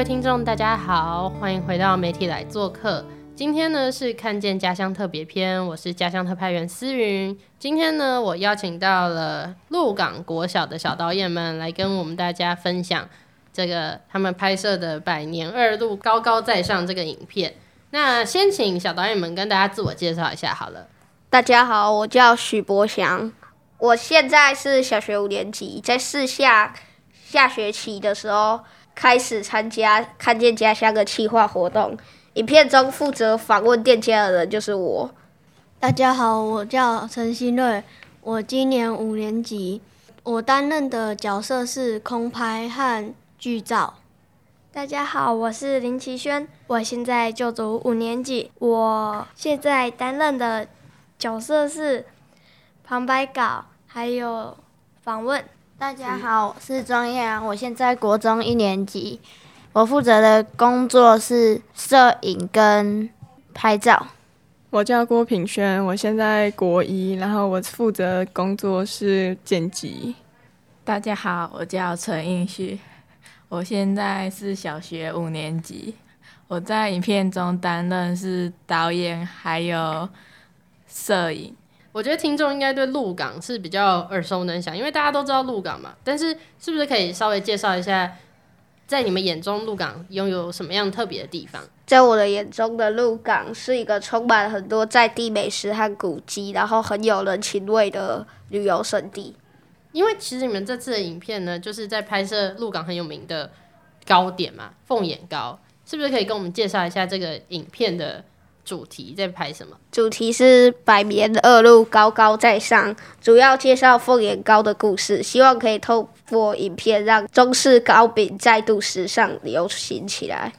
位听众，大家好，欢迎回到媒体来做客。今天呢是看见家乡特别篇，我是家乡特派员思云。今天呢，我邀请到了鹿港国小的小导演们来跟我们大家分享这个他们拍摄的《百年二路高高在上》这个影片。那先请小导演们跟大家自我介绍一下好了。大家好，我叫许博祥，我现在是小学五年级，在四下下学期的时候开始参加看见家乡的企划活动。影片中负责访问店家的人就是我。大家好，我叫陈新瑞，我今年五年级，我担任的角色是空拍和剧照。大家好，我是林奇轩，我现在就读五年级，我现在担任的角色是旁白稿还有访问。大家好，我是庄彦然，我现在国中一年级，我负责的工作是摄影跟拍照。我叫郭品轩，我现在国一，然后我负责工作是剪辑。大家好，我叫陈映旭，我现在是小学五年级，我在影片中担任是导演还有摄影。我觉得听众应该对鹿港是比较耳熟能详，因为大家都知道鹿港嘛。但是是不是可以稍微介绍一下，在你们眼中鹿港拥有什么样特别的地方？在我的眼中的鹿港是一个充满很多在地美食和古迹，然后很有人情味的旅游胜地。因为其实你们这次的影片呢，就是在拍摄鹿港很有名的糕点嘛，凤眼糕，是不是可以跟我们介绍一下这个影片的主题在拍什么？主题是百年二路高高在上，主要介绍凤眼糕的故事，希望可以透过影片让中式糕饼再度时尚流行起来。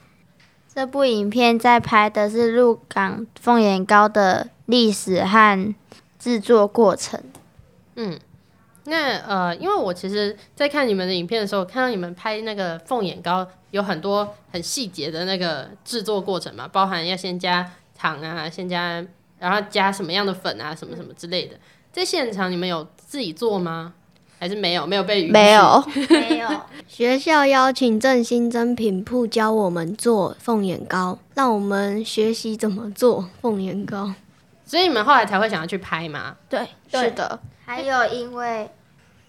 这部影片在拍的是鹿港凤眼糕的历史和制作过程。嗯，那呃，因为我其实，在看你们的影片的时候，看到你们拍那个凤眼糕有很多很细节的那个制作过程嘛，包含要先加糖啊，先加，然后加什么样的粉啊，什么什么之类的。在现场你们有自己做吗？还是没有？没有被允许没有，没有，学校邀请正新珍品铺教我们做凤眼糕，让我们学习怎么做凤眼糕。所以你们后来才会想要去拍吗？对，是的，还有因为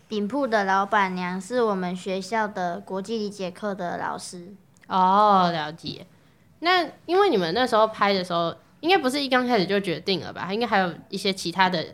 饼铺的老板娘是我们学校的国际理解课的老师。哦，了解。那因为你们那时候拍的时候，应该不是一刚开始就决定了吧？应该还有一些其他的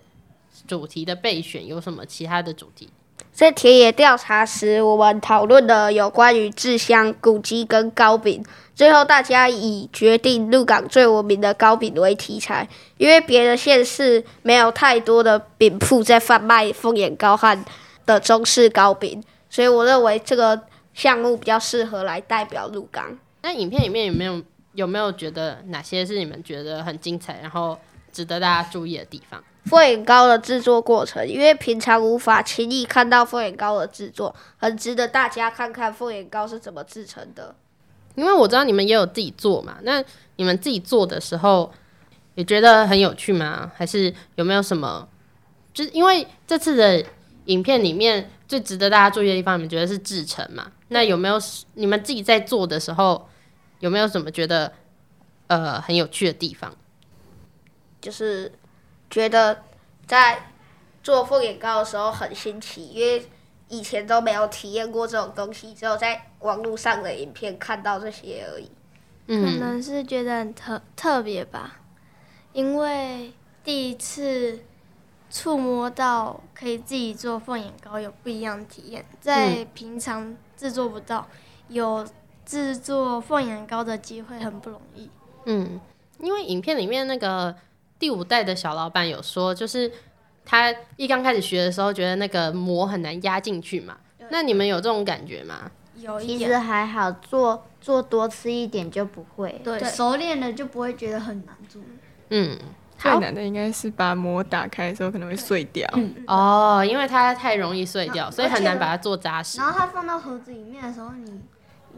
主题的备选，有什么其他的主题？在田野调查时，我们讨论了有关于制香、古迹跟糕饼。最后，大家以决定鹿港最闻名的糕饼为题材，因为别的县市没有太多的饼铺在贩卖凤眼高汉的中式糕饼，所以我认为这个项目比较适合来代表鹿港。那影片里面有没有有没有觉得哪些是你们觉得很精彩，然后值得大家注意的地方？凤眼糕的制作过程，因为平常无法轻易看到凤眼糕的制作，很值得大家看看凤眼糕是怎么制成的。因为我知道你们也有自己做嘛，那你们自己做的时候，也觉得很有趣吗？还是有没有什么？就是因为这次的影片里面最值得大家注意的地方，你们觉得是制成嘛？那有没有你们自己在做的时候，有没有什么觉得呃很有趣的地方？就是觉得在做凤眼糕的时候很新奇，因为以前都没有体验过这种东西，只有在网络上的影片看到这些而已。可嗯，能是觉得很特特别吧，因为第一次触摸到可以自己做凤眼糕，有不一样的体验，在平常制作不到，有制作凤眼糕的机会很不容易。嗯，因为影片里面那个第五代的小老板有说，就是他一刚开始学的时候，觉得那个膜很难压进去嘛。那你们有这种感觉吗？有一其实点，还好，做做多吃一点就不会。对，对熟练了就不会觉得很难做。嗯，最好难的应该是把膜打开的时候可能会碎掉。哦，因为它太容易碎掉，所以很难把它做扎实然。后它放到盒子里面的时候，你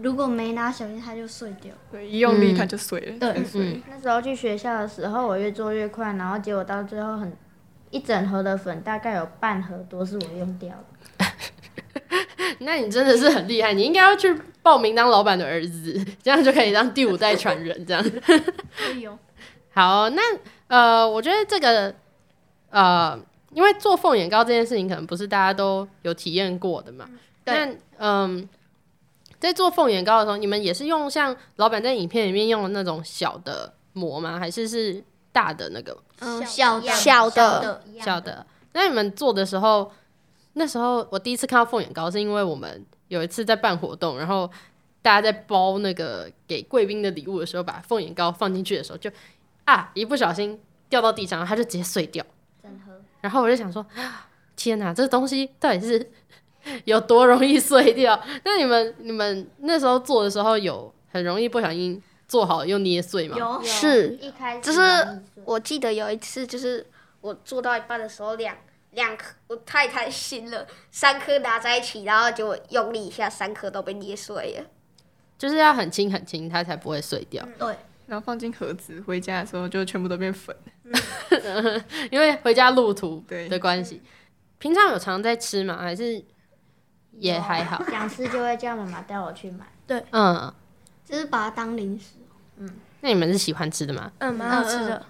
如果没拿小心，它就碎掉。对，一用力嗯它就碎了，对那时候去学校的时候，我越做越快，然后结果到最后很一整盒的粉，大概有半盒多是我用掉的。那你真的是很厉害，你应该要去报名当老板的儿子，这样就可以当第五代传人。这样可以哦。好，那呃，我觉得这个呃，因为做凤眼膏这件事情，可能不是大家都有体验过的嘛。对那嗯、在做凤眼膏的时候，你们也是用像老板在影片里面用的那种小的膜吗？还是是大的那个嗯，小的小的小的？那你们做的时候，那时候我第一次看到凤眼膏，是因为我们有一次在办活动，然后大家在包那个给贵宾的礼物的时候，把凤眼膏放进去的时候就，啊一不小心掉到地上，它就直接碎掉。然后我就想说，啊天哪，这东西到底是 有多容易碎掉？那你们你们那时候做的时候，有很容易不小心做好又捏碎吗？有是一开始就是我记得有一次，就是我做到一半的时候，两两颗我太贪心了，三颗拿在一起，然后结果用力一下，三颗都被捏碎了。就是要很轻很轻，它才不会碎掉。对，然后放进盒子，回家的时候就全部都变粉。因为回家路途对的关系。平常有常在吃吗？还是也还好？想吃就会叫妈妈带我去买。对嗯，就是把它当零食。嗯那你们是喜欢吃的吗？嗯，蛮好吃的，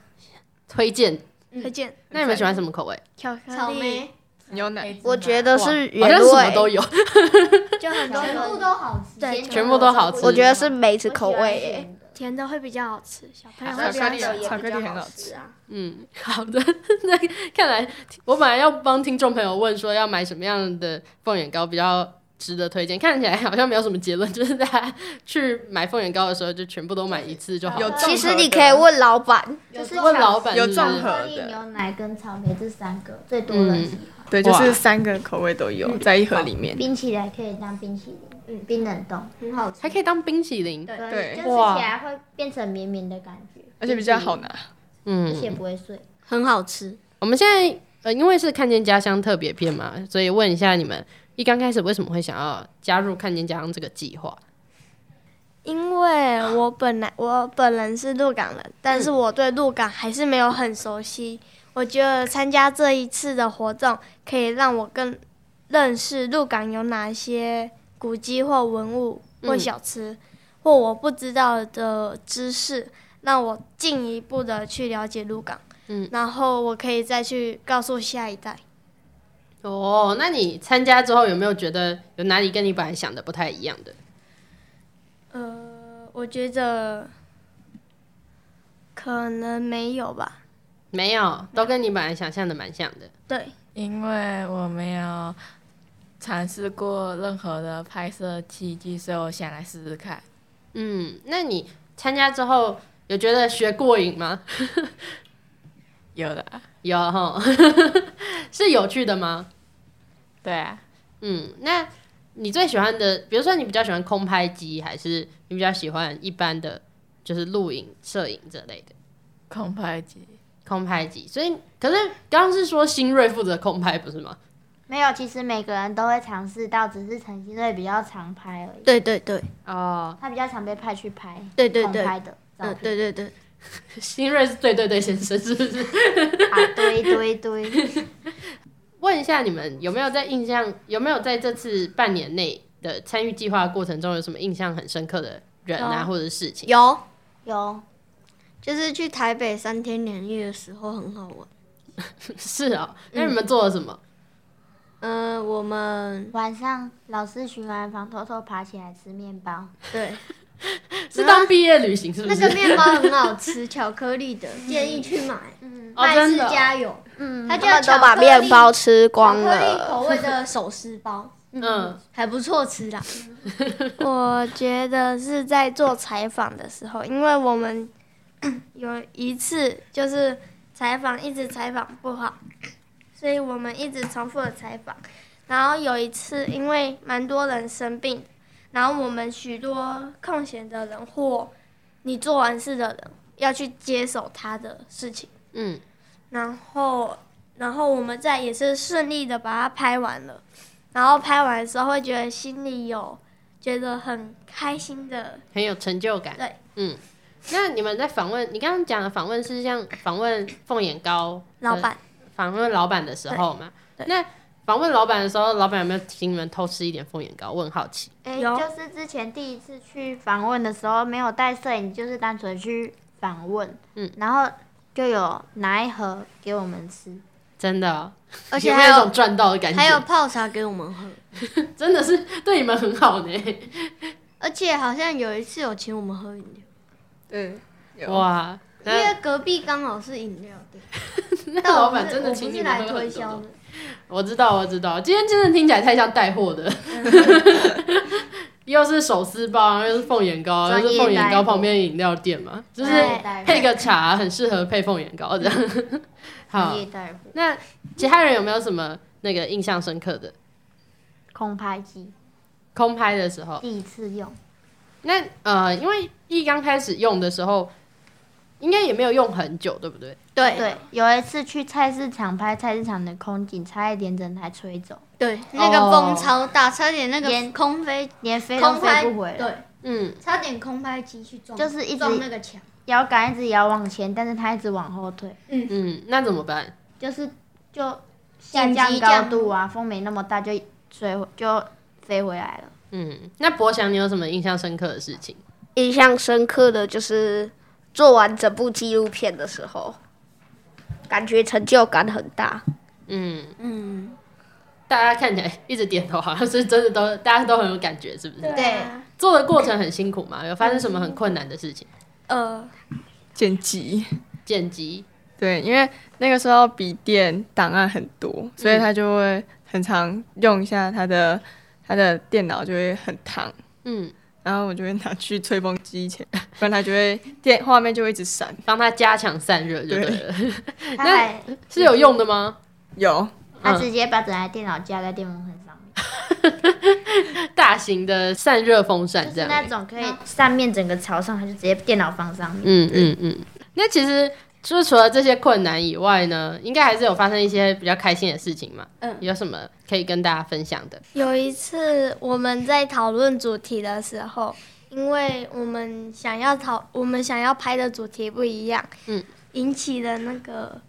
推荐。推荐那你们喜欢什么口味？巧克力，草莓牛奶，我觉得是原味什都有。就很多全部都好吃，对全部都好吃我觉得是梅子口味耶。甜的会比较好吃，小朋友巧会比较巧克力很好吃啊。嗯，好的。那看来我本来要帮听众朋友问说要买什么样的凤眼糕比较值得推荐，看起来好像没有什么结论，就是大家去买凤眼糕的时候就全部都买一次就好了。有其实你可以问老板，就是问老板有综合巧克力、的牛奶跟草莓这三个最多人喜欢。对，就是三个口味都有在一盒里面。冰淇淋可以当冰淇淋，嗯，冰冷冻，很好吃。还可以当冰淇淋。对，对就吃起来会变成绵绵的感觉，而且比较好拿。嗯而，且不会碎。很好吃。我们现在呃，因为是看见家乡特别篇嘛，所以问一下你们，一刚开始为什么会想要加入看见家乡这个计划？因为我本来我本人是鹿港人，但是我对鹿港还是没有很熟悉。我觉得参加这一次的活动，可以让我更认识鹿港有哪些古迹或文物或小吃，或我不知道的知识，让我进一步的去了解鹿港。嗯然后我可以再去告诉下一代。哦，那你参加之后有没有觉得有哪里跟你本来想的不太一样的？呃，我觉得可能没有吧。没有，都跟你本来想象的蛮像的。对，因为我没有尝试过任何的拍摄契机，所以我想来试试看。嗯，那你参加之后有觉得学过瘾吗？有的，有哈，是有趣的吗？对啊，嗯，那你最喜欢的，比如说你比较喜欢空拍机，还是你比较喜欢一般的，就是录影、摄影这类的空拍机。空拍机？所以，可是刚刚是说新锐负责空拍，不是吗？没有，其实每个人都会尝试到，只是陈新瑞比较常拍而已。对对对，哦，他比较常被派去拍对对对，拍的照嗯，片，对对对，新锐 是对对对先生，是不是？啊，对对对。问一下你们有没有在印象，有没有在这次半年内的参与计划过程中，有什么印象很深刻的人啊，或者是事情？有，有，就是去台北三天两夜的时候很好玩。是哦，那你们做了什么？嗯、我们晚上老师巡完房，偷偷爬起来吃面包。对 是当毕业旅行是不是？那个面包很好吃，巧克力的，建议去买。嗯，哦，麦氏真的哦加油，嗯它他们都把面包吃光巧克力了。口味的手撕包，嗯，还不错吃啦。我觉得是在做采访的时候，因为我们 有一次就是采访一直采访不好，所以我们一直重复的采访。然后有一次，因为蛮多人生病，然后我们许多空闲的人或你做完事的人要去接手他的事情，嗯，然后然后我们在也是顺利的把它拍完了。然后拍完的时候会觉得心里有觉得很开心的，很有成就感。对，嗯。那你们在访问，你刚刚讲的访问是像访问凤眼糕老板，访问老板的时候嘛？那访问老板的时候，老板有没有请你们偷吃一点凤眼糕？我很好奇。哎、就是之前第一次去访问的时候，没有带摄影，就是单纯去访问，嗯，然后就有拿一盒给我们吃，真的哦、而且还有种赚到的感觉？还有泡茶给我们喝，真的是对你们很好呢。而且好像有一次有请我们喝饮料，对，哇，因为隔壁刚好是饮料店，那老板真的请你们喝来推销的。我知道，我知道，今天真的听起来太像带货的，又是手撕包，又是凤眼糕，又是凤眼糕旁边饮料店嘛，就是配个茶，很适合配凤眼糕这样。好，那其他人有没有什么那个印象深刻的？空拍机。空拍的时候？第一次用，那呃，因为一刚开始用的时候，应该也没有用很久，对不对？对对，有一次去菜市场拍菜市场的空景，差一点整台吹走，对，那个风超大，差点那个连空飞连飞都空拍飞不回来，对，嗯，差点空拍机去撞，就是一直撞那个墙。摇杆一直摇往前，但是它一直往后退，嗯，那怎么办？就是就下紧降高急降度啊，风没那么大就吹回就飞回来了。嗯，那博翔，你有什么印象深刻的事情？印象深刻的就是做完整部纪录片的时候，感觉成就感很大。嗯，嗯，大家看起来一直点头，好像是真的都大家都很有感觉，是不是？对啊做的过程很辛苦嘛？有发生什么很困难的事情？呃，剪辑。剪辑，对，因为那个时候笔电档案很多，所以他就会很常用一下他的他的电脑就会很烫，嗯，然后我就会拿去吹风机前，不然它就会电画面就会一直闪。帮它加强散热就对了，它 还是有用的吗？有，它嗯直接把整台电脑架在电风扇上面，大型的散热风扇就是这样。那种可以扇面整个朝上，它就直接电脑放上面。嗯嗯嗯。那其实就是除了这些困难以外呢，应该还是有发生一些比较开心的事情嘛。嗯有什么可以跟大家分享的？有一次我们在讨论主题的时候，因为我们想要讨我们想要拍的主题不一样，嗯，引起的那个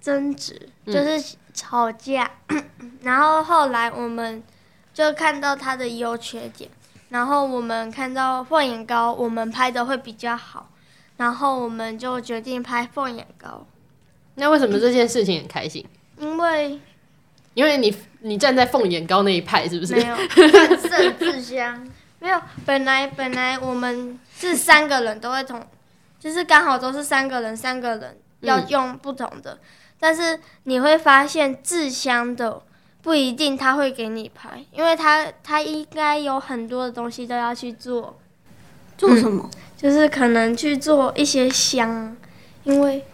争执，嗯就是吵架。然后后来我们就看到它的优缺点，然后我们看到凤眼膏，我们拍的会比较好，然后我们就决定拍凤眼糕，那为什么这件事情很开心？因为因为你你站在凤眼糕那一派，是不是？没有。胜自香，没有，本来本来我们是三个人都会同，就是刚好都是三个人，三个人要嗯用不同的，但是你会发现制香的不一定他会给你拍，因为他他应该有很多的东西都要去做，做什么？就是可能去做一些香，因为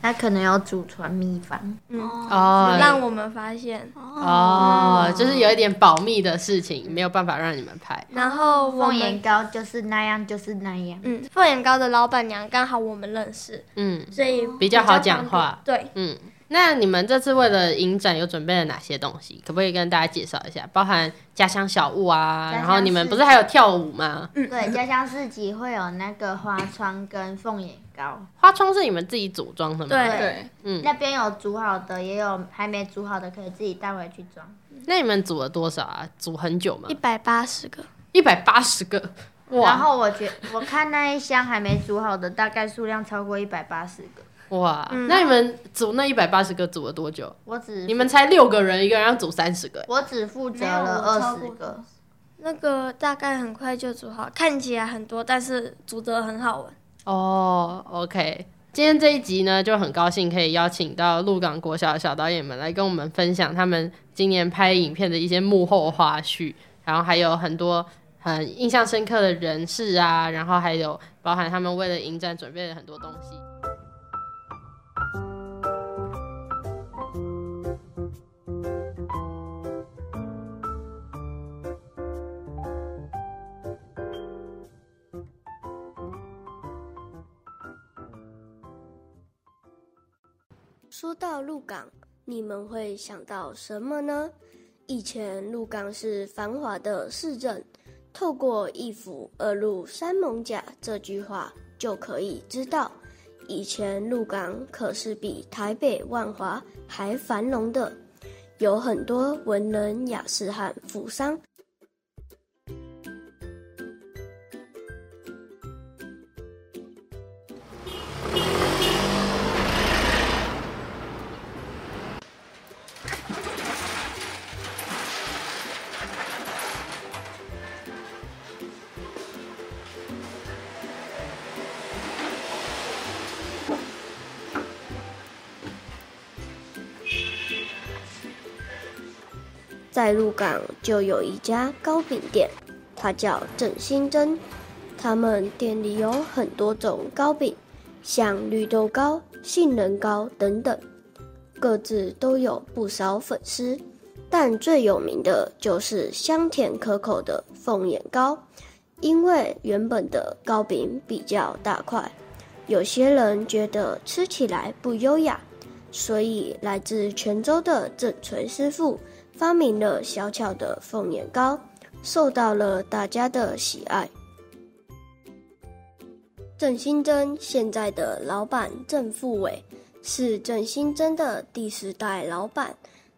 他可能有祖传秘方。嗯，哦让我们发现，哦，就是有一点保密的事情，没有办法让你们拍。然后我凤眼们。糕就是那样，就是那样。嗯，凤眼糕的老板娘刚好我们认识，嗯所以比较好讲话。对，嗯，那你们这次为了影展有准备了哪些东西？可不可以跟大家介绍一下？包含家乡小物啊，然后你们不是还有跳舞吗？对，家乡市集会有那个花窗跟凤眼糕，花窗是你们自己组装的吗？对对，嗯，那边有煮好的，也有还没煮好的，可以自己带回去装。那你们组了多少啊？组很久吗一？百八十个。一百八十个，然后我觉我看那一箱还没煮好的，大概数量超过一百八十个。哇！嗯那你们组那一百八十个组了多久？我只你们才六个人，一个人要组三十个，我只负责了二十个，那个大概很快就煮好，看起来很多，但是煮得很好玩。哦，OK。今天这一集呢，就很高兴可以邀请到鹿港国小的小导演们来跟我们分享他们今年拍影片的一些幕后花絮，然后还有很多很印象深刻的人事啊，然后还有包含他们为了迎战准备了很多东西。们会想到什么呢？以前鹿港是繁华的市镇，透过“一府二鹿三艋甲”这句话就可以知道，以前鹿港可是比台北万华还繁荣的，有很多文人雅士和富商。在鹿港就有一家糕饼店，它叫正新珍。他们店里有很多种糕饼，像绿豆糕、杏仁糕等等，各自都有不少粉丝。但最有名的就是香甜可口的凤眼糕，因为原本的糕饼比较大块，有些人觉得吃起来不优雅，所以来自泉州的郑锤师傅。发明了小巧的凤眼糕，受到了大家的喜爱。郑新珍现在的老板郑富伟是郑新珍的第十代老板，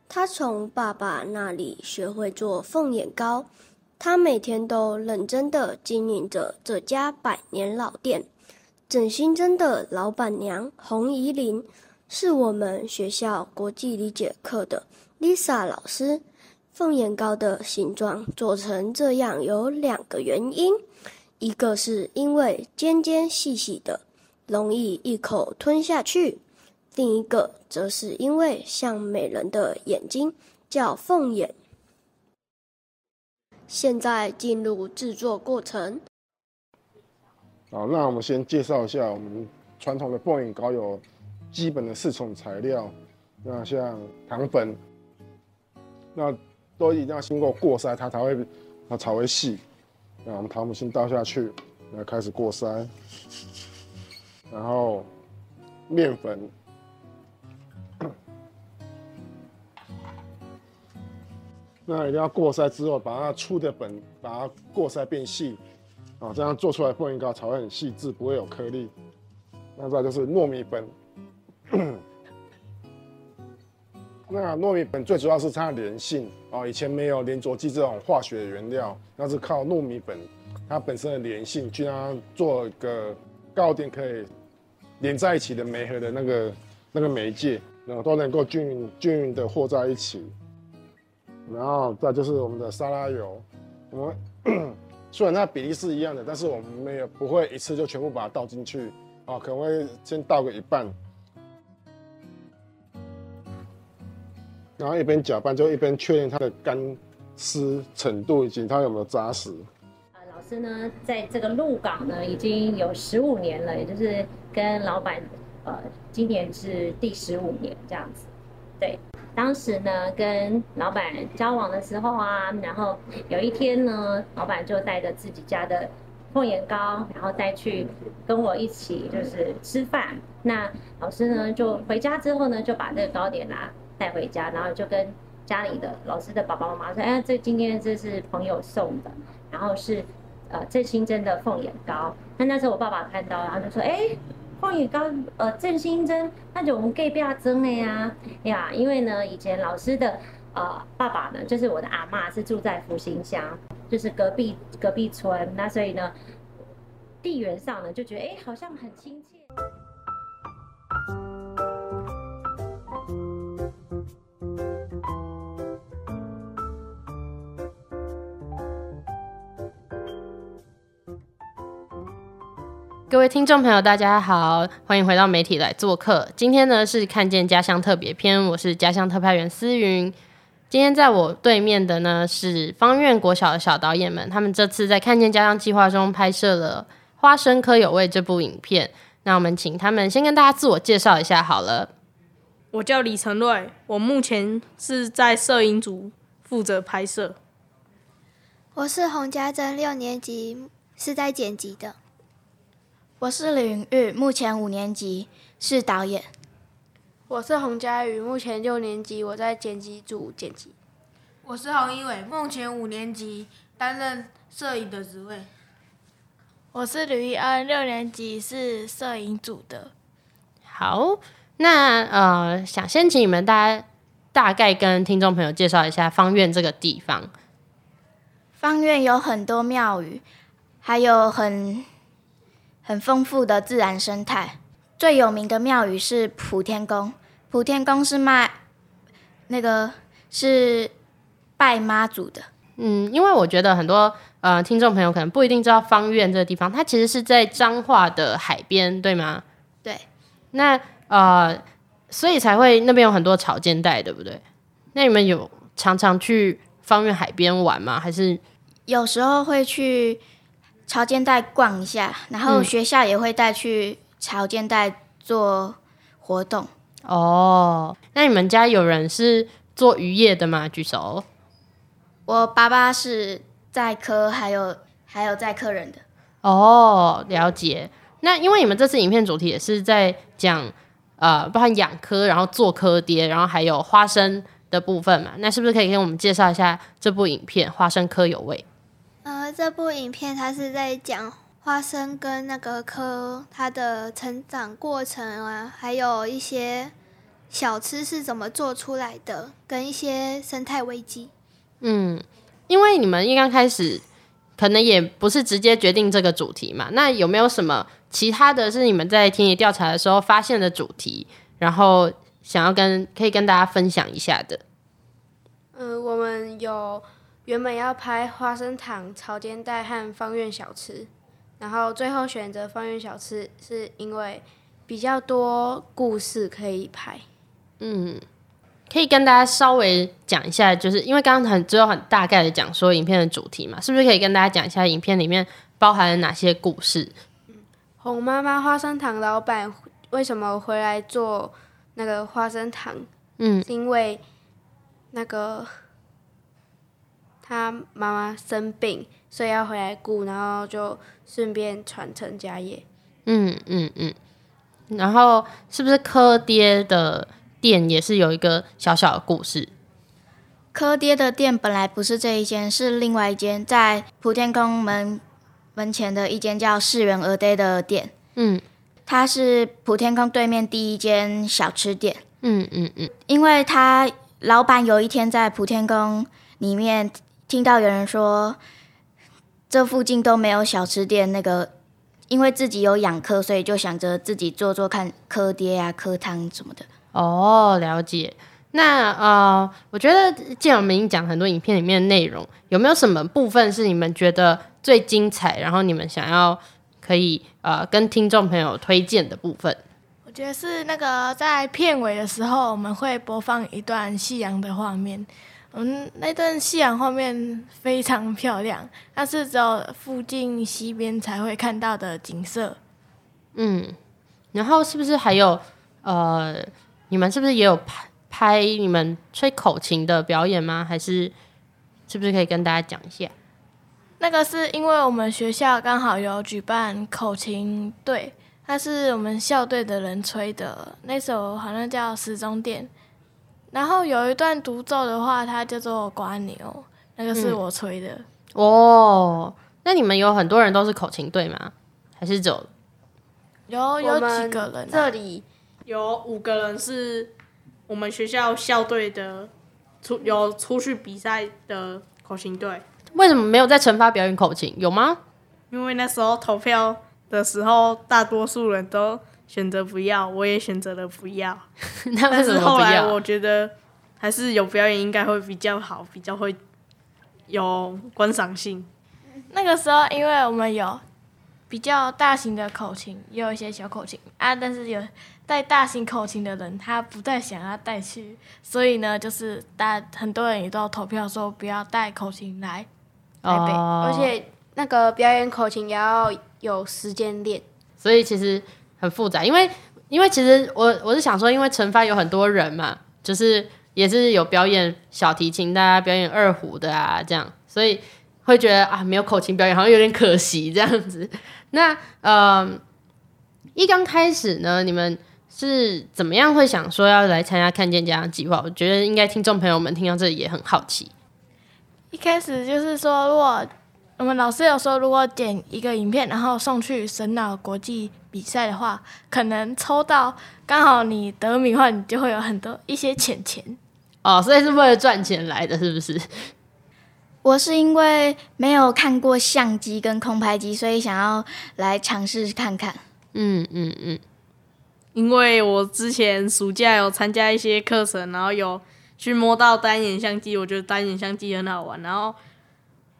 他从爸爸那里学会做凤眼糕，他每天都认真的经营着这家百年老店。郑新珍的老板娘洪怡玲是我们学校国际理解课的。Lisa 老师，凤眼糕的形状做成这样有两个原因，一个是因为尖尖细细的，容易一口吞下去；另一个则是因为像美人的眼睛，叫凤眼。现在进入制作过程。好，那我们先介绍一下我们传统的凤眼糕有基本的四种材料，那像糖粉。那都一定要经过过筛，它才会它才会细。那我们糖粉先倒下去，来开始过筛，然后面粉，那一定要过筛之后，把它粗的粉把它过筛变细，啊，这样做出来凤梨糕才会很细致，不会有颗粒。那再就是糯米粉。那糯米粉最主要是它的粘性哦，以前没有粘着剂这种化学原料，那是靠糯米粉它本身的粘性，去让它做一个糕点可以连在一起的媒合的那个那个媒介，然后都能够均匀均匀的和在一起。然后再就是我们的沙拉油，我们 虽然它比例是一样的，但是我们没有不会一次就全部把它倒进去啊，可能会先倒个一半。然后一边搅拌，就一边确认它的干湿程度以及它有没有扎实。呃，老师呢，在这个鹿港呢已经有十五年了，也就是跟老板，呃，今年是第十五年这样子。对，当时呢跟老板交往的时候啊，然后有一天呢，老板就带着自己家的凤眼糕，然后再去跟我一起就是吃饭。那老师呢就回家之后呢，就把这个糕点拿。带回家，然后就跟家里的老师的爸爸妈妈说：“哎，这今天这是朋友送的，然后是呃郑新珍的凤眼糕。”那那时候我爸爸看到，然后就说：“哎，凤眼糕，呃郑新珍，那就我们隔壁蒸的呀呀，因为呢以前老师的呃爸爸呢，就是我的阿妈是住在福兴乡，就是隔壁隔壁村，那所以呢地缘上呢就觉得哎好像很亲切。”各位听众朋友，大家好，欢迎回到媒体来做客。今天呢是看见家乡特别篇，我是家乡特派员思云。今天在我对面的呢是方院国小的小导演们，他们这次在看见家乡计划中拍摄了《花生科有味》这部影片。那我们请他们先跟大家自我介绍一下好了。我叫李成瑞，我目前是在摄影组负责拍摄。我是洪家珍，六年级是在剪辑的。我是李云玉，目前五年级，是导演。我是洪佳宇，目前六年级，我在剪辑组剪辑。我是洪一伟，目前五年级，担任摄影的职位。我是吕一安，六年级是摄影组的。好，那呃，想先请你们大家大概跟听众朋友介绍一下方院这个地方。方院有很多庙宇，还有很很丰富的自然生态。最有名的庙宇是普天宫，普天宫是卖那个是拜妈祖的。嗯，因为我觉得很多呃听众朋友可能不一定知道方院这个地方，它其实是在彰化的海边，对吗？对。那呃，所以才会那边有很多草间带，对不对？那你们有常常去方院海边玩吗？还是有时候会去潮间带逛一下，然后学校也会带去。潮间带做活动哦，那你们家有人是做渔业的吗？举手。我爸爸是载科，还有还有载客人的。哦，了解。那因为你们这次影片主题也是在讲呃，包含养科，然后做科爹，然后还有花生的部分嘛？那是不是可以跟我们介绍一下这部影片《花生科有味》？呃，这部影片它是在讲。花生跟那个科它的成长过程啊，还有一些小吃是怎么做出来的，跟一些生态危机。嗯，因为你们一刚开始可能也不是直接决定这个主题嘛，那有没有什么其他的是你们在田野调查的时候发现的主题，然后想要跟可以跟大家分享一下的？嗯，我们有原本要拍花生糖、草间带和方院小吃。然后最后选择方圆小吃，是因为比较多故事可以拍。嗯，可以跟大家稍微讲一下，就是因为刚刚很只有很大概的讲说影片的主题嘛，是不是可以跟大家讲一下影片里面包含了哪些故事？嗯红妈妈花生糖老板为什么回来做那个花生糖？嗯，是因为那个他妈妈生病。所以要回来顾，然后就顺便传承家业。嗯嗯嗯。然后是不是柯爹的店也是有一个小小的故事？柯爹的店本来不是这一间，是另外一间，在普天宫门门前的一间叫世元鹅爹的店。嗯，它是普天宫对面第一间小吃店。嗯嗯嗯。因为他老板有一天在普天宫里面听到有人说。这附近都没有小吃店，那个因为自己有养科，所以就想着自己做做看科爹啊、科汤什么的。哦，了解。那呃，我觉得既然我们已经讲很多影片里面的内容，有没有什么部分是你们觉得最精彩，然后你们想要可以呃跟听众朋友推荐的部分？我觉得是那个在片尾的时候，我们会播放一段夕阳的画面。嗯，那段夕阳画面非常漂亮，那是只有附近西边才会看到的景色。嗯，然后是不是还有呃，你们是不是也有拍拍你们吹口琴的表演吗？还是是不是可以跟大家讲一下？那个是因为我们学校刚好有举办口琴队，他是我们校队的人吹的，那首好像叫《时钟店》。然后有一段独奏的话，它叫做瓜牛，那个是我吹的。哦，那你们有很多人都是口琴队吗？还是只有有有几个人？这里有五个人是我们学校校队的，出有出去比赛的口琴队。为什么没有在惩罚表演口琴？有吗？因为那时候投票的时候，大多数人都。选择不要，我也选择了不要。但是后来我觉得还是有表演应该会比较好，比较会有观赏性。那个时候，因为我们有比较大型的口琴，也有一些小口琴啊，但是有带大型口琴的人，他不太想要带去，所以呢，就是大很多人也都投票说不要带口琴来台北，而且那个表演口琴也要有时间练，所以其实。很复杂，因为因为其实我我是想说，因为惩罚有很多人嘛，就是也是有表演小提琴的啊，表演二胡的啊，这样，所以会觉得啊，没有口琴表演好像有点可惜这样子。那呃，一刚开始呢，你们是怎么样会想说要来参加看见家长计划？我觉得应该听众朋友们听到这里也很好奇。一开始就是说，如果我们老师有说，如果剪一个影片，然后送去神脑国际比赛的话，可能抽到刚好你得名的话，你就会有很多一些钱钱。哦，所以是为了赚钱来的，是不是？我是因为没有看过相机跟空拍机，所以想要来尝试看看。嗯嗯嗯。因为我之前暑假有参加一些课程，然后有去摸到单眼相机，我觉得单眼相机很好玩，然后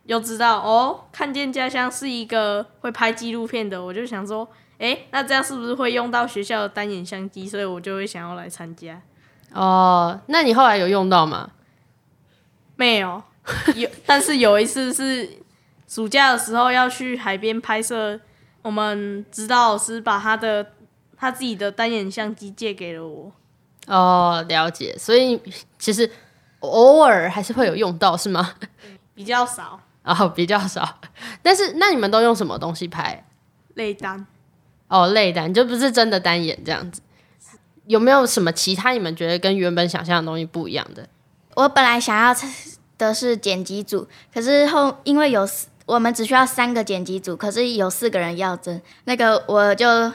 又知道哦，看见家乡是一个会拍纪录片的，我就想说，哎，那这样是不是会用到学校的单眼相机？所以我就会想要来参加。哦，那你后来有用到吗？没有。有，但是有一次是暑假的时候要去海边拍摄，我们指导老师把他的他自己的单眼相机借给了我。哦，了解。所以其实偶尔还是会有用到，是吗？比较少。哦，比较少。但是那你们都用什么东西拍？内单。哦，类单就不是真的单眼这样子。有没有什么其他你们觉得跟原本想象的东西不一样的？我本来想要。的是剪辑组，可是后因为有我们只需要三个剪辑组，可是有四个人要争，那个我就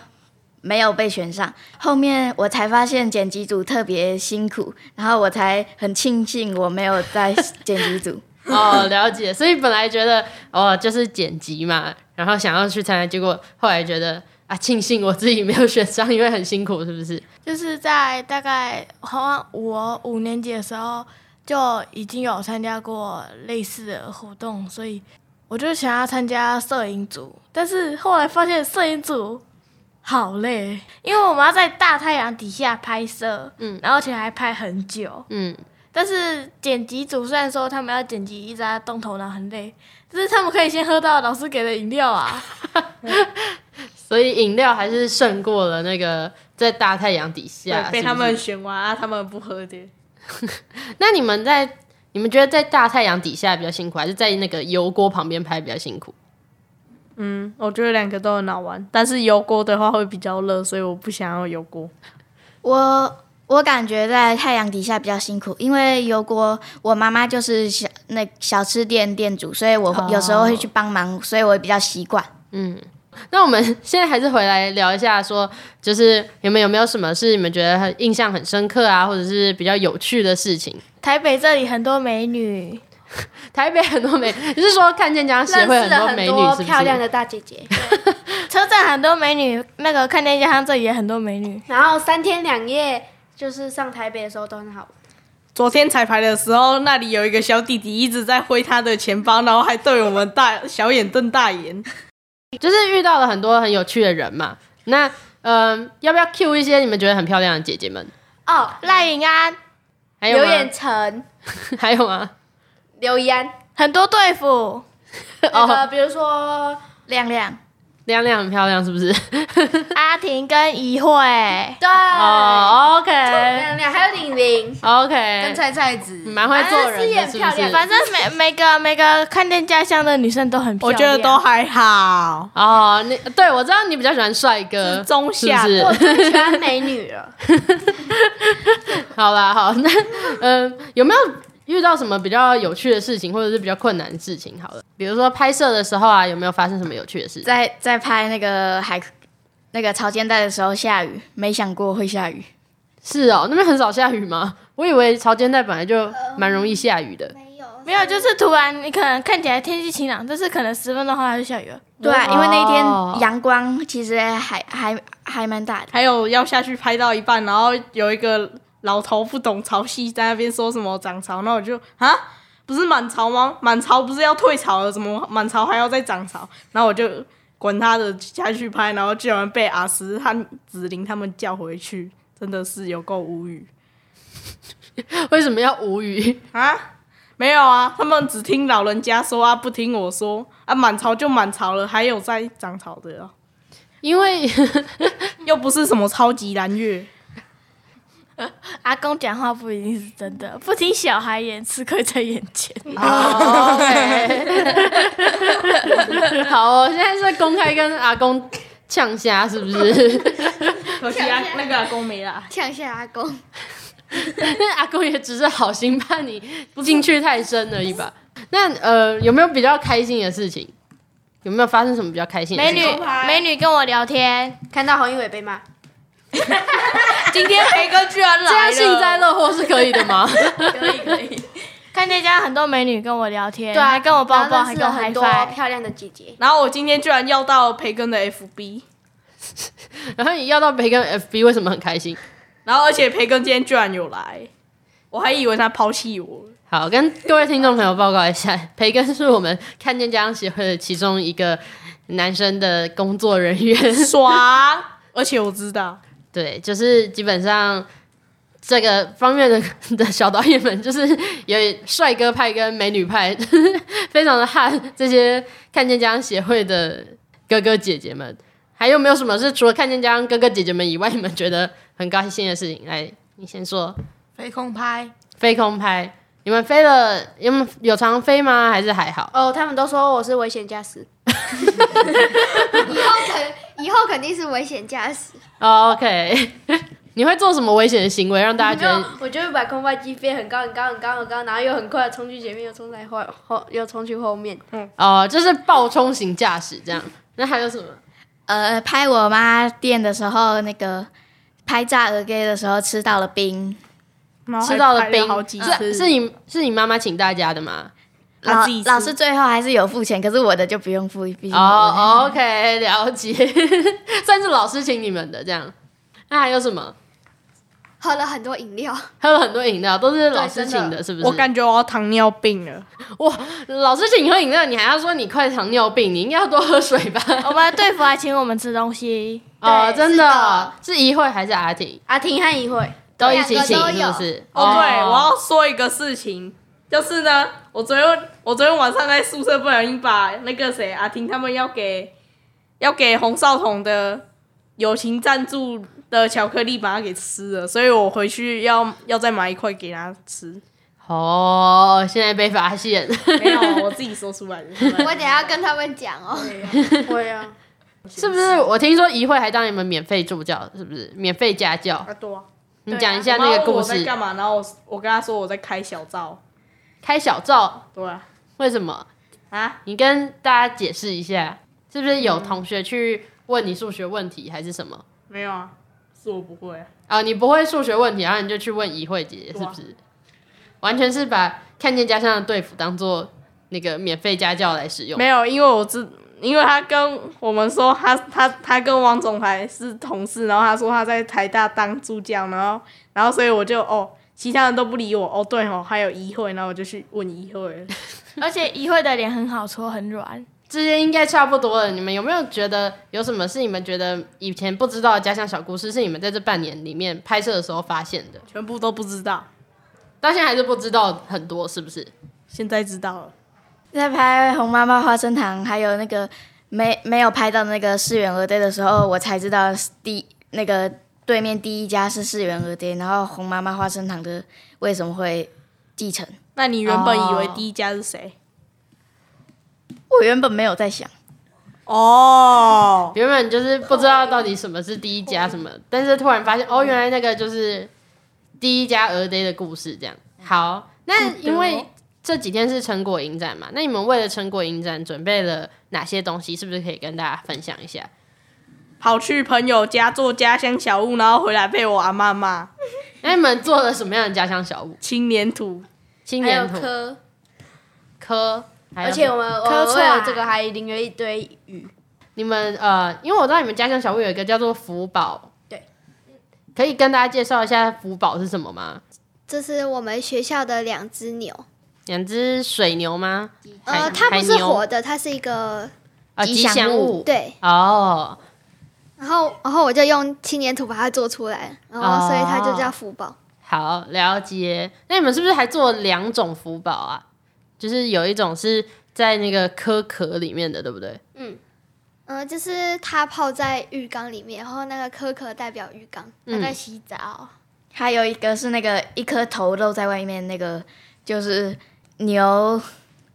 没有被选上。后面我才发现剪辑组特别辛苦，然后我才很庆幸我没有在剪辑组。哦，了解。所以本来觉得哦就是剪辑嘛，然后想要去参加，结果后来觉得啊庆幸我自己没有选上，因为很辛苦，是不是？就是在大概好像我五年级的时候。就已经有参加过类似的活动，所以我就想要参加摄影组。但是后来发现摄影组好累，因为我们要在大太阳底下拍摄，嗯，然后而且还拍很久，嗯。但是剪辑组虽然说他们要剪辑，一直在动头脑，很累，但是他们可以先喝到老师给的饮料啊。所以饮料还是胜过了那个在大太阳底下被他们选完啊，他们不喝的。那你们在你们觉得在大太阳底下比较辛苦，还是在那个油锅旁边拍比较辛苦？嗯，我觉得两个都很好玩，但是油锅的话会比较热，所以我不想要油锅。我我感觉在太阳底下比较辛苦，因为油锅我妈妈就是小那小吃店店主，所以我有时候会去帮忙，所以我比较习惯。嗯。那我们 现在还是回来聊一下，说就是你们有没有什么是你们觉得很印象很深刻啊，或者是比较有趣的事情？台北这里很多美女，台北很多美，你是说看见家协会很多美女，是漂亮的大姐姐。车站很多美女，那个看见家乡这里也很多美女。然后三天两夜，就是上台北的时候都很好。昨天彩排的时候，那里有一个小弟弟一直在挥他的钱包，然后还对我们大小眼瞪大眼。就是遇到了很多很有趣的人嘛，那嗯，要不要 Q 一些你们觉得很漂亮的姐姐们？哦，赖颖安，还有刘彦成，还有吗？刘怡安，很多队服，呃，比如说亮亮。亮亮很漂亮，是不是？阿婷跟怡慧，对，哦，OK。亮亮还有玲玲，OK。跟菜菜子，蛮会做人的，是不是？反正每 每个每个看见家乡的女生都很漂亮，我觉得都还好。哦，你对我知道你比较喜欢帅哥，中下，我最喜欢美女了。好啦，好，那嗯，有没有？遇到什么比较有趣的事情，或者是比较困难的事情？好了，比如说拍摄的时候啊，有没有发生什么有趣的事？在在拍那个海那个潮间带的时候下雨，没想过会下雨。是哦，那边很少下雨吗？我以为潮间带本来就蛮容易下雨的。没有，没有，就是突然你可能看起来天气晴朗，但是可能十分钟后它就下雨了。对，啊因为那一天阳光其实还还还蛮大的。还有要下去拍到一半，然后有一个。老头不懂潮汐，在那边说什么涨潮，那我就啊，不是满潮吗？满潮不是要退潮了，怎么满潮还要再涨潮？然后我就管他的下去拍，然后居然被阿斯和子琳他们叫回去，真的是有够无语。为什么要无语啊？没有啊，他们只听老人家说啊，不听我说啊，满潮就满潮了，还有在涨潮的，因为又不是什么超级蓝月。阿公讲话不一定是真的，不听小孩言，吃亏在眼前。好，现在是公开跟阿公呛虾，是不是？可惜啊，那个阿公没了，呛一下阿公。那 阿公也只是好心怕你进去太深而已吧。那呃，有没有比较开心的事情？有没有发生什么比较开心的美女美女跟我聊天，看到红衣尾被骂。今天培哥居然来了，这样幸灾乐祸是可以的吗？可以可以。看见家很多美女跟我聊天，对，还跟我抱抱，还跟我很多漂亮的姐姐。然后我今天居然要到培根的 FB，然后你要到培根 FB，为什么很开心？然后而且培根今天居然有来，我还以为他抛弃我。好，跟各位听众朋友报告一下，培根是我们看见家长协会的其中一个男生的工作人员，爽。而且我知道，对，就是基本上。这个方面的 的小导演们，就是有帅哥派跟美女派，非常的汉这些看见家长协会的哥哥姐姐们，还有没有什么是除了看见家长哥哥姐姐们以外，你们觉得很高兴的事情？来，你先说。飞空拍，飞空拍，你们飞了有有有常飞吗？还是还好？哦，他们都说我是危险驾驶。以后肯以后肯定是危险驾驶。OK。你会做什么危险的行为让大家觉得？我就会把空拍机飞很高很高很高很高，然后又很快冲去前面，又冲在后后又冲去后面。嗯，哦，就是暴冲型驾驶这样。那还有什么？呃，拍我妈店的时候，那个拍炸鹅给的时候吃到了冰，吃到了冰，是是你是你妈妈请大家的吗？老老师最后还是有付钱，可是我的就不用付。哦，OK，了解，算是老师请你们的这样。那还有什么？喝了很多饮料，喝了很多饮料，都是老师请的，是不是？我感觉我要糖尿病了。哇，老师请你喝饮料，你还要说你快糖尿病？你应该要多喝水吧？我们队服还请我们吃东西 哦，真的是一会还是阿婷？阿婷和一会都一起请，是不是？哦，对，我要说一个事情，就是呢，我昨天我昨天晚上在宿舍不小心把那个谁阿婷他们要给要给洪少彤的友情赞助。的巧克力把它给吃了，所以我回去要要再买一块给他吃。哦，现在被发现，没有，我 自己说出来的。我等下跟他们讲哦。会啊，是不是？我听说一会还当你们免费助教，是不是？免费家教。啊，对啊。你讲一下那个故事。我在干嘛？然后我我跟他说我在开小灶。开小灶？对啊。为什么？啊？你跟大家解释一下，是不是有同学去问你数学问题，还是什么？没有啊。是我不会啊，你不会数学问题，然后你就去问怡慧姐姐，是不是？完全是把看见家乡的队服当做那个免费家教来使用。没有，因为我知，因为他跟我们说，他他他跟王总还是同事，然后他说他在台大当助教，然后然后所以我就哦，其他人都不理我，哦对哦，还有怡慧，然后我就去问怡慧，而且怡慧的脸很好搓，很软。这些应该差不多了。你们有没有觉得有什么是你们觉得以前不知道的家乡小故事，是你们在这半年里面拍摄的时候发现的？全部都不知道，到现在还是不知道很多，是不是？现在知道了。在拍《红妈妈花生糖》，还有那个没没有拍到那个世园鹅队的时候，我才知道第那个对面第一家是世园鹅店，然后红妈妈花生糖的为什么会继承？那你原本以为第一家是谁？我原本没有在想，哦，原本就是不知道到底什么是第一家什么，但是突然发现，哦，原来那个就是第一家鹅 day 的故事，这样。好，那因为这几天是成果影展嘛，那你们为了成果影展准备了哪些东西？是不是可以跟大家分享一下？跑去朋友家做家乡小物，然后回来被我阿妈骂。那你们做了什么样的家乡小物？青年土，青年土，科，科。而且我们我为了这个还淋了一堆雨。你们呃，因为我知道你们家乡小屋有一个叫做福宝，对，可以跟大家介绍一下福宝是什么吗？这是我们学校的两只牛，两只水牛吗？呃，它不是活的，它是一个吉祥物，对，哦。然后，然后我就用青年土把它做出来，然后所以它就叫福宝。好，了解。那你们是不是还做两种福宝啊？就是有一种是在那个壳壳里面的，对不对？嗯，呃，就是它泡在浴缸里面，然后那个壳壳代表浴缸，它在洗澡。还有一个是那个一颗头露在外面，那个就是牛，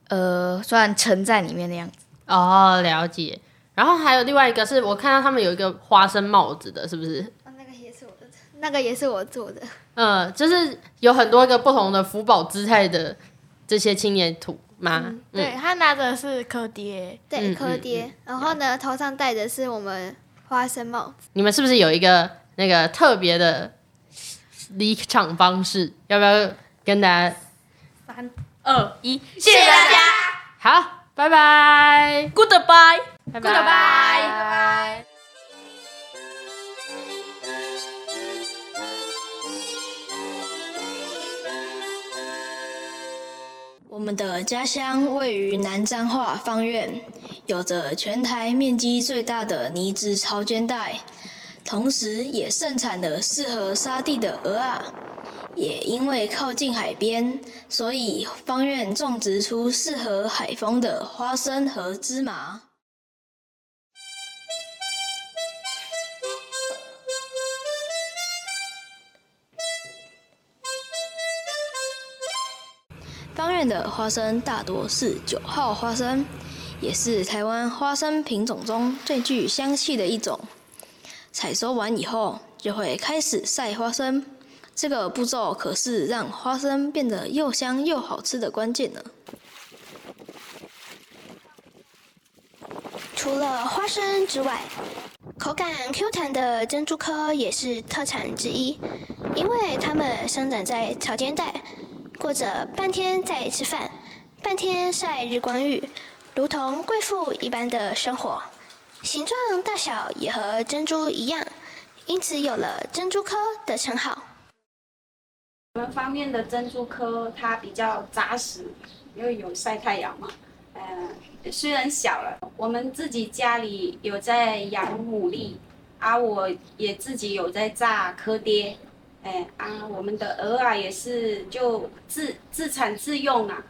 呃，算沉在里面的样子。哦，了解。然后还有另外一个是我看到他们有一个花生帽子的，是不是？那个也是我的，那个也是我做的。嗯，就是有很多个不同的福宝姿态的这些青年土吗？对他拿的是柯爹，对柯爹，然后呢头上戴的是我们花生帽子。你们是不是有一个那个特别的离场方式？要不要跟大家？三二一，谢谢大家。好，拜拜，Goodbye，拜拜，拜拜。我们的家乡位于南彰化方院，有着全台面积最大的泥质潮间带，同时也盛产了适合沙地的鹅啊。也因为靠近海边，所以方院种植出适合海风的花生和芝麻。方院的花生大多是九号花生，也是台湾花生品种中最具香气的一种。采收完以后，就会开始晒花生。这个步骤可是让花生变得又香又好吃的关键呢。除了花生之外，口感 Q 弹的珍珠科也是特产之一，因为它们生长在潮间带。过着半天在吃饭，半天晒日光浴，如同贵妇一般的生活。形状大小也和珍珠一样，因此有了珍珠科的称号。我们方面的珍珠科它比较扎实，因为有晒太阳嘛。呃，虽然小了，我们自己家里有在养牡蛎，啊，我也自己有在炸科爹。哎啊，我们的鹅啊也是就自自产自用啊。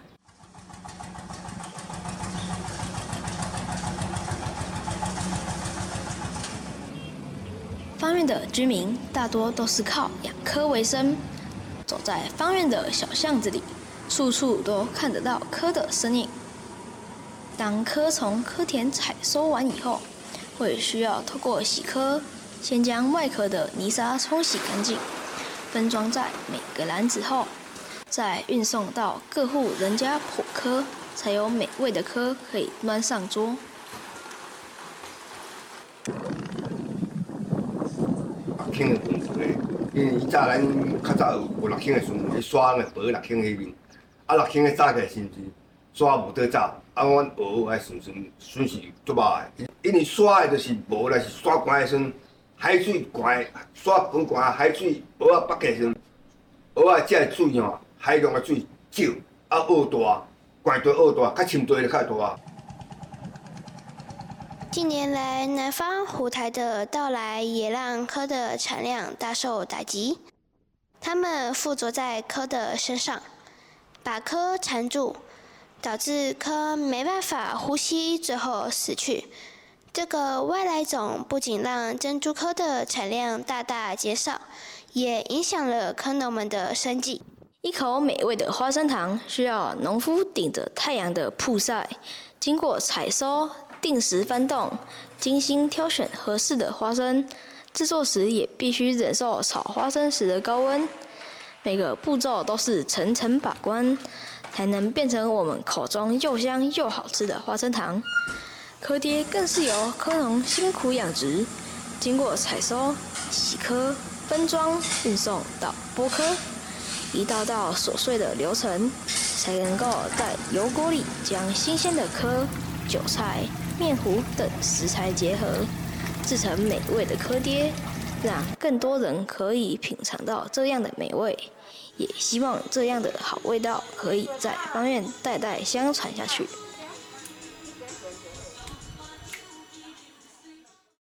方面的居民大多都是靠养科为生，走在方院的小巷子里，处处都看得到蚵的身影。当蚵从蚵田采收完以后，会需要透过洗蚵，先将外壳的泥沙冲洗干净。分装在每个篮子后，再运送到各户人家剖科，才有美味的科可以端上桌。因为以早咱较早有六轻的时阵，迄刷呢薄六轻迄面，啊六轻的早起来甚至刷无得走，啊阮蚵还顺顺顺是足歹的，因为刷的就是无来是刷干的时阵。海水悬，沙盆悬，海水蚵仔北起时，蚵仔食的水吼，海量的水少，啊蚵大，悬大蚵大，较深大的较大。近年来，南方虎台的到来也让蚵的产量大受打击。它们附着在蚵的身上，把蚵缠住，导致蚵没办法呼吸，最后死去。这个外来种不仅让珍珠科的产量大大减少，也影响了科农们的生计。一口美味的花生糖需要农夫顶着太阳的曝晒，经过采收、定时翻动，精心挑选合适的花生，制作时也必须忍受炒花生时的高温。每个步骤都是层层把关，才能变成我们口中又香又好吃的花生糖。柯爹更是由柯农辛苦养殖，经过采收、洗壳、分装、运送到剥壳，一道道琐碎的流程，才能够在油锅里将新鲜的颗、韭菜、面糊等食材结合，制成美味的科爹，让更多人可以品尝到这样的美味。也希望这样的好味道可以在方院代代相传下去。